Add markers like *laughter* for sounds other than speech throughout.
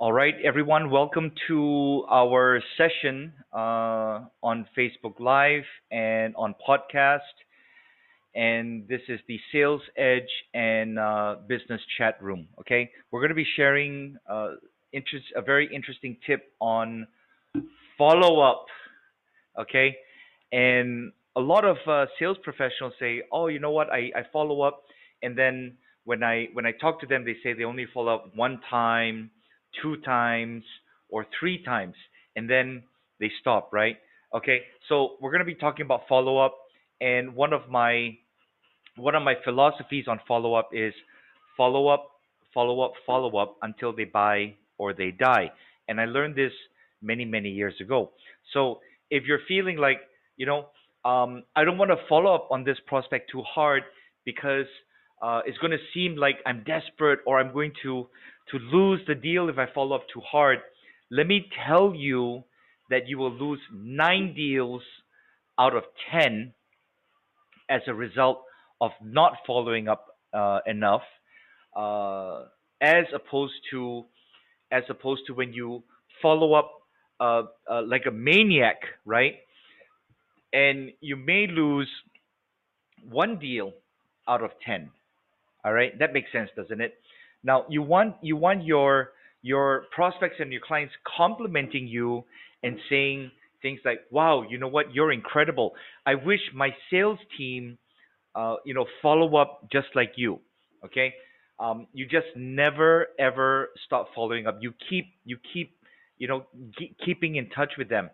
All right, everyone, welcome to our session uh, on Facebook Live and on podcast. And this is the Sales Edge and uh, Business Chat Room. Okay, we're going to be sharing uh, interest, a very interesting tip on follow up. Okay, and a lot of uh, sales professionals say, "Oh, you know what? I, I follow up, and then when I when I talk to them, they say they only follow up one time." Two times or three times and then they stop, right? Okay, so we're going to be talking about follow up and one of my one of my philosophies on follow up is follow up, follow up, follow up until they buy or they die. And I learned this many, many years ago. So if you're feeling like, you know, um, I don't want to follow up on this prospect too hard because uh, it's going to seem like I'm desperate or I'm going to to lose the deal if I follow up too hard. Let me tell you that you will lose nine deals out of 10 as a result of not following up uh, enough, uh, as opposed to as opposed to when you follow up uh, uh like a maniac, right? And you may lose one deal out of 10. All right, that makes sense, doesn't it? Now you want you want your your prospects and your clients complimenting you and saying things like, "Wow, you know what? You're incredible. I wish my sales team, uh, you know, follow up just like you." Okay, um, you just never ever stop following up. You keep you keep you know keeping in touch with them,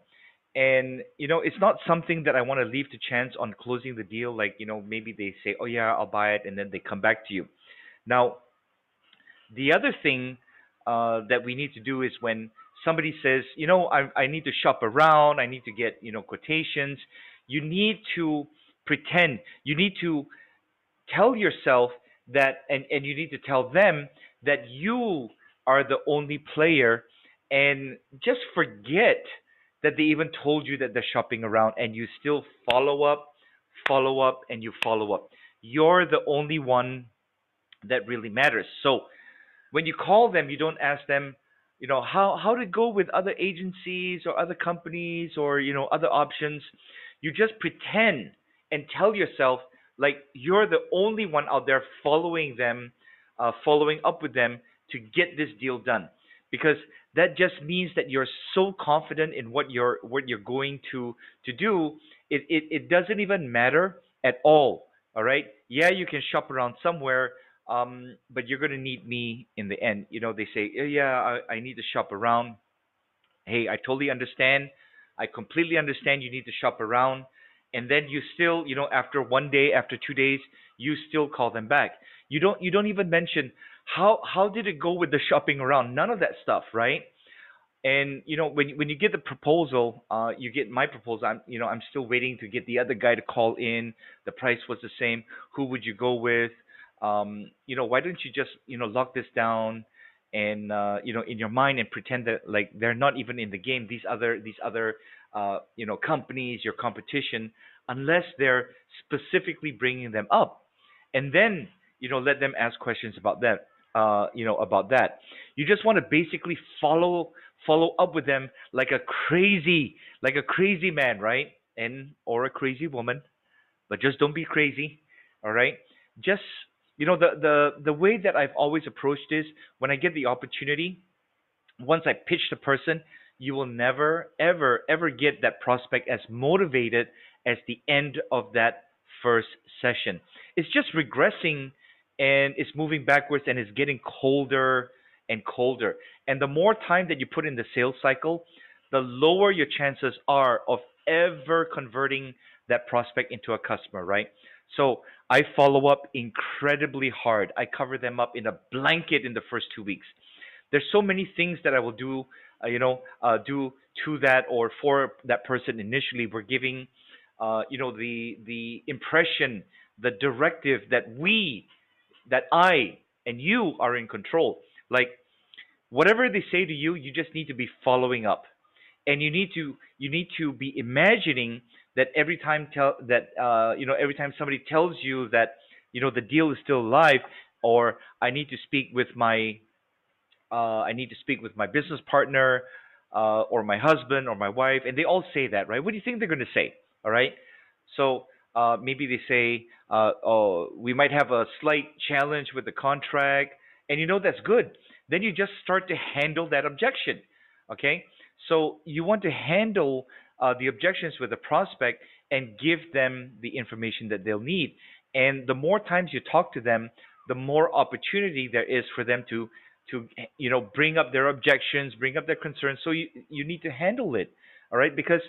and you know it's not something that I want to leave to chance on closing the deal. Like you know maybe they say, "Oh yeah, I'll buy it," and then they come back to you. Now the other thing uh, that we need to do is when somebody says, you know, I, I need to shop around, I need to get, you know, quotations, you need to pretend, you need to tell yourself that, and, and you need to tell them that you are the only player and just forget that they even told you that they're shopping around and you still follow up, follow up, and you follow up. You're the only one that really matters. So when you call them, you don't ask them, you know, how how to go with other agencies or other companies or you know other options. You just pretend and tell yourself like you're the only one out there following them, uh, following up with them to get this deal done, because that just means that you're so confident in what you're what you're going to to do. It it, it doesn't even matter at all. All right. Yeah, you can shop around somewhere, um, but you're gonna need me in the end. You know, they say, oh, yeah, I, I need to shop around. Hey, I totally understand. I completely understand you need to shop around. And then you still, you know, after one day, after two days, you still call them back. You don't you don't even mention how how did it go with the shopping around? None of that stuff, right? And you know, when when you get the proposal, uh, you get my proposal. I'm you know I'm still waiting to get the other guy to call in. The price was the same. Who would you go with? um, you know, why don't you just, you know, lock this down and, uh, you know, in your mind and pretend that like they're not even in the game. These other, these other, uh, you know, companies, your competition, unless they're specifically bringing them up, and then, you know, let them ask questions about that. Uh, you know about that. You just want to basically follow follow up with them like a crazy like a crazy man, right? And or a crazy woman, but just don't be crazy. All right. Just you know the the the way that I've always approached is when I get the opportunity, once I pitch the person, you will never ever ever get that prospect as motivated as the end of that first session. It's just regressing and it's moving backwards and it's getting colder and colder. And the more time that you put in the sales cycle, the lower your chances are of ever converting that prospect into a customer, right? So I follow up incredibly hard. I cover them up in a blanket in the first two weeks. There's so many things that I will do, uh, you know, uh, do to that or for that person initially. We're giving, uh, you know, the the impression, the directive that we, that I and you are in control. Like whatever they say to you, you just need to be following up, and you need to you need to be imagining that every time tell that uh, you know every time somebody tells you that you know the deal is still alive or I need to speak with my uh, I need to speak with my business partner uh, or my husband or my wife, and they all say that, right? What do you think they're going to say? All right. So uh, maybe they say, uh, "Oh, we might have a slight challenge with the contract," and you know that's good. Then you just start to handle that objection. Okay. So you want to handle uh, the objections with the prospect and give them the information that they'll need. And the more times you talk to them, the more opportunity there is for them to to you know bring up their objections, bring up their concerns. So you you need to handle it, all right? Because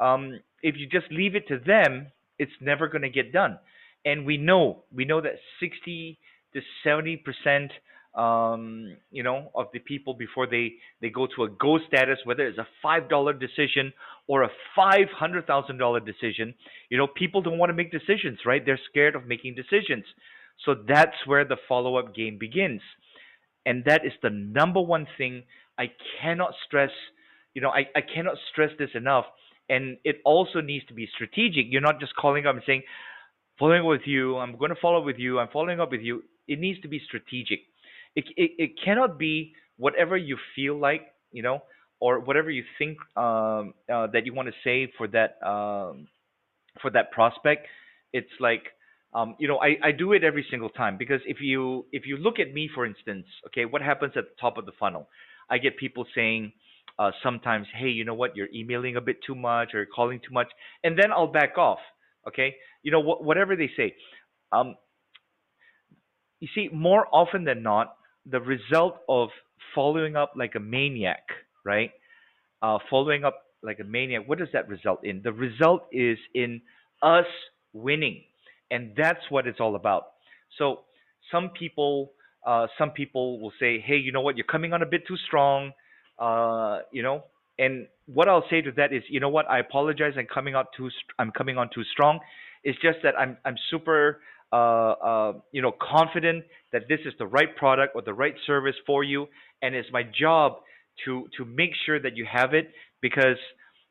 um, if you just leave it to them, it's never going to get done. And we know we know that 60 to 70 percent um, you know of the people before they they go to a go status, whether it's a five dollar decision or a five hundred thousand dollar decision, you know people don't want to make decisions, right? They're scared of making decisions. So that's where the follow up game begins and that is the number one thing I cannot stress. You know, I, I cannot stress this enough. And it also needs to be strategic. You're not just calling up and saying, following up with you, I'm going to follow up with you, I'm following up with you. It needs to be strategic. It, it, it cannot be whatever you feel like, you know, or whatever you think um, uh, that you want to say for that um, for that prospect. It's like um, you know, I, I do it every single time because if you if you look at me, for instance, okay, what happens at the top of the funnel? I get people saying uh, sometimes, hey, you know what, you're emailing a bit too much or calling too much, and then I'll back off. Okay, you know wh- whatever they say. Um, you see, more often than not, the result of following up like a maniac, right? Uh, following up like a maniac, what does that result in? The result is in us winning and that's what it's all about. So some people, uh, some people will say, "Hey, you know what? You're coming on a bit too strong," uh, you know. And what I'll say to that is, you know what? I apologize. I'm coming out too. I'm coming on too strong. It's just that I'm I'm super, uh, uh, you know, confident that this is the right product or the right service for you, and it's my job to to make sure that you have it because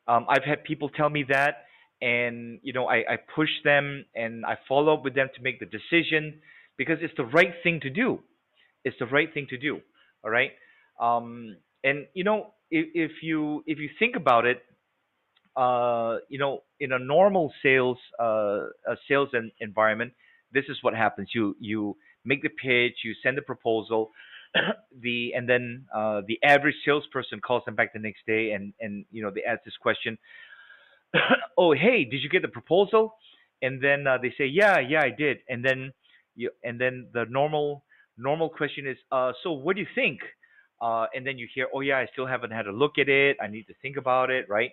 um, I've had people tell me that and you know I, I push them and I follow up with them to make the decision because it's the right thing to do. It's the right thing to do. All right. Um, and you know if, if you if you think about it, uh, you know in a normal sales uh, a sales environment, this is what happens. You you make the pitch, you send the proposal. *clears throat* the and then uh, the average salesperson calls them back the next day and and you know they ask this question *clears throat* oh hey did you get the proposal and then uh, they say yeah yeah i did and then you and then the normal normal question is uh so what do you think uh and then you hear oh yeah i still haven't had a look at it i need to think about it right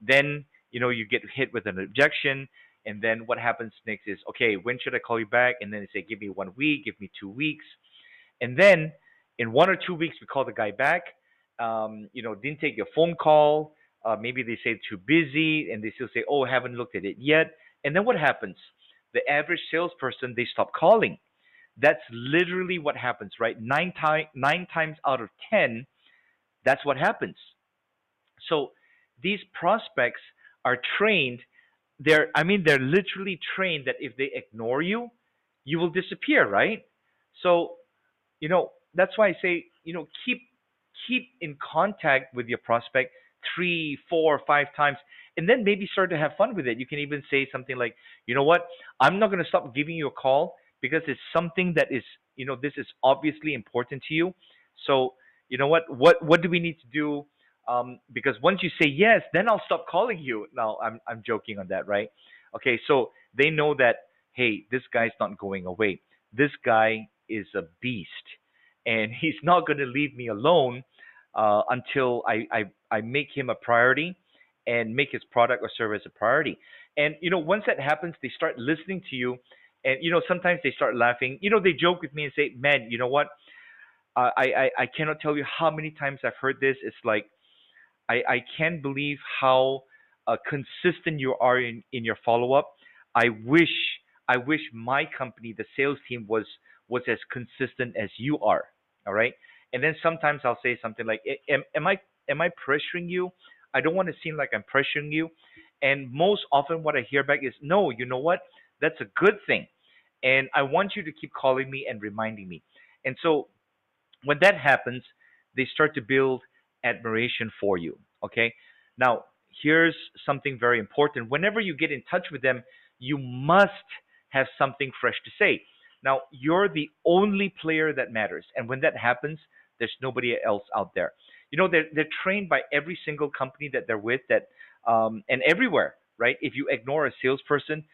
then you know you get hit with an objection and then what happens next is okay when should i call you back and then they say give me one week give me two weeks and then in one or two weeks we call the guy back um, you know didn't take your phone call uh, maybe they say too busy and they still say, oh, haven't looked at it yet. And then what happens? The average salesperson, they stop calling. That's literally what happens, right? Nine, time, nine times out of 10, that's what happens. So these prospects are trained. They're, I mean, they're literally trained that if they ignore you, you will disappear, right? So, you know, that's why I say, you know, keep keep in contact with your prospect three, four, five times, and then maybe start to have fun with it. You can even say something like, you know what, I'm not going to stop giving you a call because it's something that is, you know, this is obviously important to you. So, you know what, what, what do we need to do? Um, because once you say yes, then I'll stop calling you. Now, I'm, I'm joking on that, right? Okay, so they know that, hey, this guy's not going away. This guy is a beast, and *laughs* he's not going to leave me alone uh, until I, I, I make him a priority and make his product or service a priority. And you know, once that happens, they start listening to you, and you know, sometimes they start laughing. You know, they joke with me and say, "Man, you know what? Uh, I, I I cannot tell you how many times I've heard this. It's like I I can't believe how uh, consistent you are in in your follow up. I wish I wish my company, the sales team, was was as consistent as you are. All right. And then sometimes I'll say something like, am, am I am I pressuring you? I don't want to seem like I'm pressuring you. And most often what I hear back is, no, you know what? That's a good thing. And I want you to keep calling me and reminding me. And so when that happens, they start to build admiration for you. Okay. Now, here's something very important. Whenever you get in touch with them, you must have something fresh to say. Now, you're the only player that matters. And when that happens, there's nobody else out there. You know, they're, they're trained by every single company that they're with that, um, and everywhere, right? If you ignore a salesperson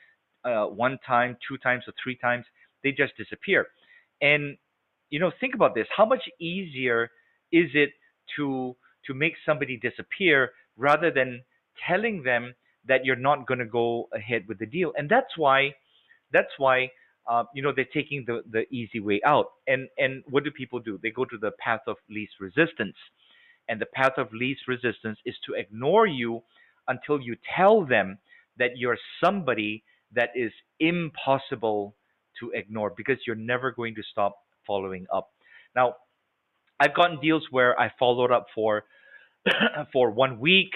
uh, one time, two times, or three times, they just disappear. And, you know, think about this. How much easier is it to to make somebody disappear rather than telling them that you're not going to go ahead with the deal. And that's why that's why uh, you know they're taking the the easy way out. And and what do people do? They go to the path of least resistance. And the path of least resistance is to ignore you until you tell them that you're somebody that is impossible to ignore because you're never going to stop following up. Now, I've gotten deals where I followed up for *clears throat* for one week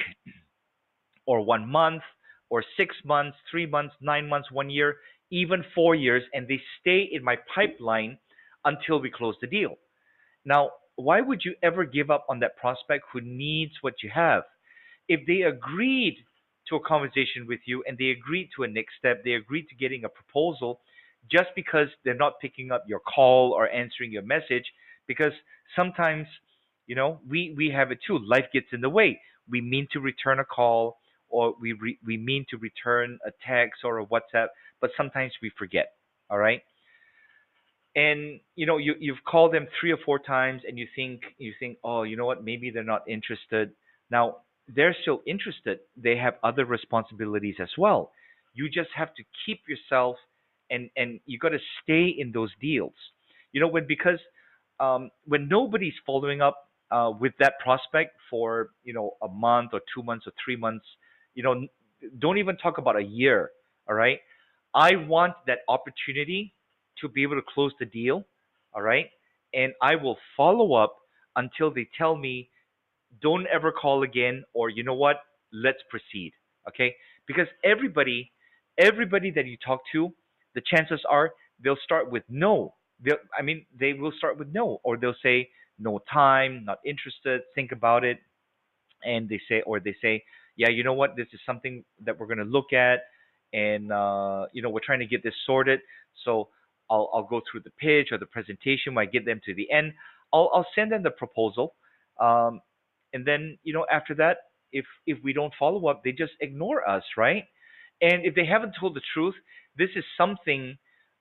or one month or six months, three months, nine months, one year, even four years, and they stay in my pipeline until we close the deal. Now, why would you ever give up on that prospect who needs what you have? If they agreed to a conversation with you and they agreed to a next step, they agreed to getting a proposal, just because they're not picking up your call or answering your message, because sometimes, you know, we, we have it too. Life gets in the way. We mean to return a call or we, re, we mean to return a text or a WhatsApp, but sometimes we forget. All right. And you know, you you've called them three or four times, and you think you think, oh, you know what? Maybe they're not interested. Now they're still interested. They have other responsibilities as well. You just have to keep yourself, and and you got to stay in those deals. You know, when because um, when nobody's following up uh, with that prospect for you know a month or two months or three months, you know, don't even talk about a year. All right, I want that opportunity to be able to close the deal. All right, and I will follow up until they tell me, don't ever call again, or you know what, let's proceed. Okay, because everybody, everybody that you talk to, the chances are they'll start with no. They'll, I mean, they will start with no, or they'll say no time, not interested, think about it, and they say, or they say, yeah, you know what, this is something that we're going to look at, and uh, you know, we're trying to get this sorted, so I'll I'll go through the pitch or the presentation when I get them to the end. I'll I'll send them the proposal, um, and then you know after that, if if we don't follow up, they just ignore us, right? And if they haven't told the truth, this is something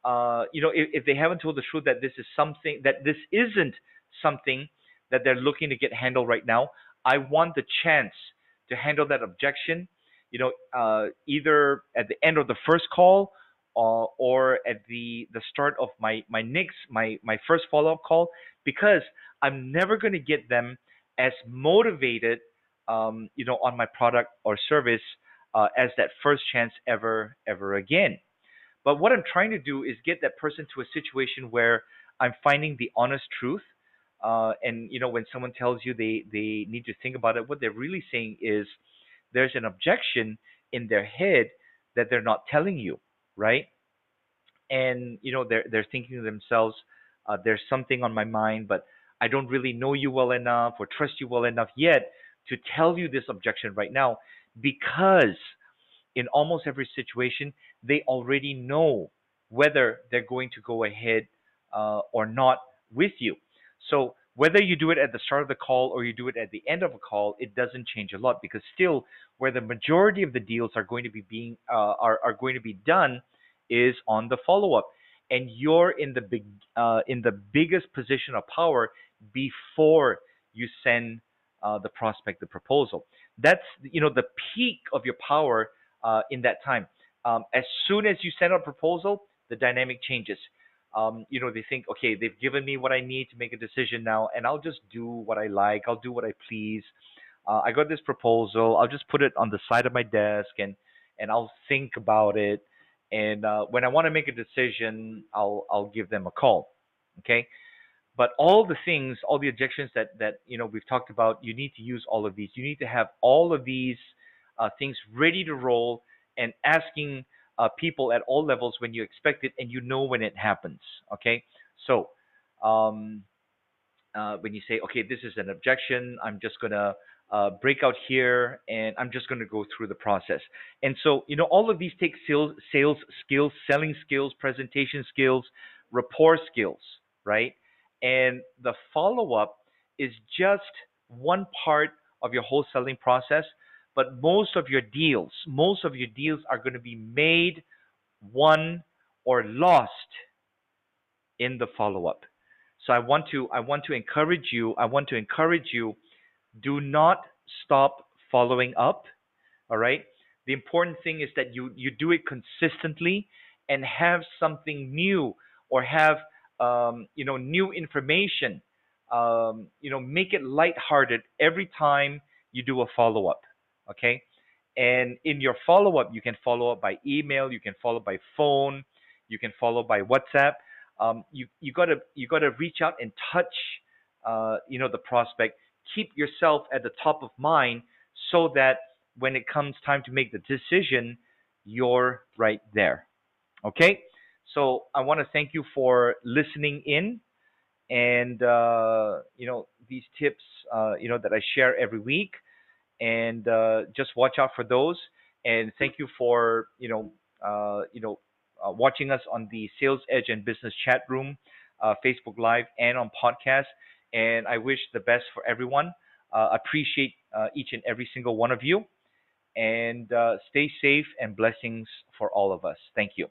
uh, you know, if, if they haven't told the truth that this is something that this isn't something that they're looking to get handled right now, I want the chance to handle that objection. You know, uh, either at the end of the first call uh, or at the the start of my my next my my first follow up call, because I'm never going to get them as motivated, um, you know, on my product or service uh, as that first chance ever ever again. But what I'm trying to do is get that person to a situation where I'm finding the honest truth. Uh, and you know, when someone tells you they they need to think about it, what they're really saying is there's an objection in their head that they're not telling you, right? And you know, they're they're thinking to themselves, uh, there's something on my mind, but I don't really know you well enough or trust you well enough yet to tell you this objection right now because in almost every situation, they already know whether they're going to go ahead uh, or not with you. So whether you do it at the start of the call or you do it at the end of a call, it doesn't change a lot because still, where the majority of the deals are going to be being uh, are are going to be done is on the follow up, and you're in the big uh, in the biggest position of power before you send uh, the prospect the proposal. That's you know the peak of your power uh, in that time. Um, as soon as you send out a proposal, the dynamic changes. Um, you know, they think, okay, they've given me what I need to make a decision now, and I'll just do what I like. I'll do what I please. Uh, I got this proposal. I'll just put it on the side of my desk, and and I'll think about it. And uh, when I want to make a decision, I'll I'll give them a call. Okay. But all the things, all the objections that that you know we've talked about, you need to use all of these. You need to have all of these uh, things ready to roll and asking uh, people at all levels when you expect it and you know when it happens. Okay, so um, uh, when you say, okay, this is an objection, I'm just gonna uh, break out here and I'm just gonna go through the process. And so, you know, all of these take sales, sales skills, selling skills, presentation skills, rapport skills, right? And the follow up is just one part of your whole selling process, but most of your deals, most of your deals are going to be made, won, or lost in the follow up. So I want to I want to encourage you, I want to encourage you, do not stop following up. All right? The important thing is that you you do it consistently and have something new or have um, you know new information. Um, you know, make it lighthearted every time you do a follow up. Okay, and in your follow up, you can follow up by email, you can follow by phone, you can follow by WhatsApp. Um, you you gotta you gotta reach out and touch uh, you know the prospect. Keep yourself at the top of mind so that when it comes time to make the decision, you're right there. Okay, so I want to thank you for listening in, and uh, you know these tips uh, you know that I share every week, and uh, just watch out for those. And thank you for you know uh, you know uh, watching us on the Sales Edge and Business Chat Room, uh, Facebook Live, and on podcast. And I wish the best for everyone. appreciate each and every single one of you, and stay safe and blessings for all of us. Thank you.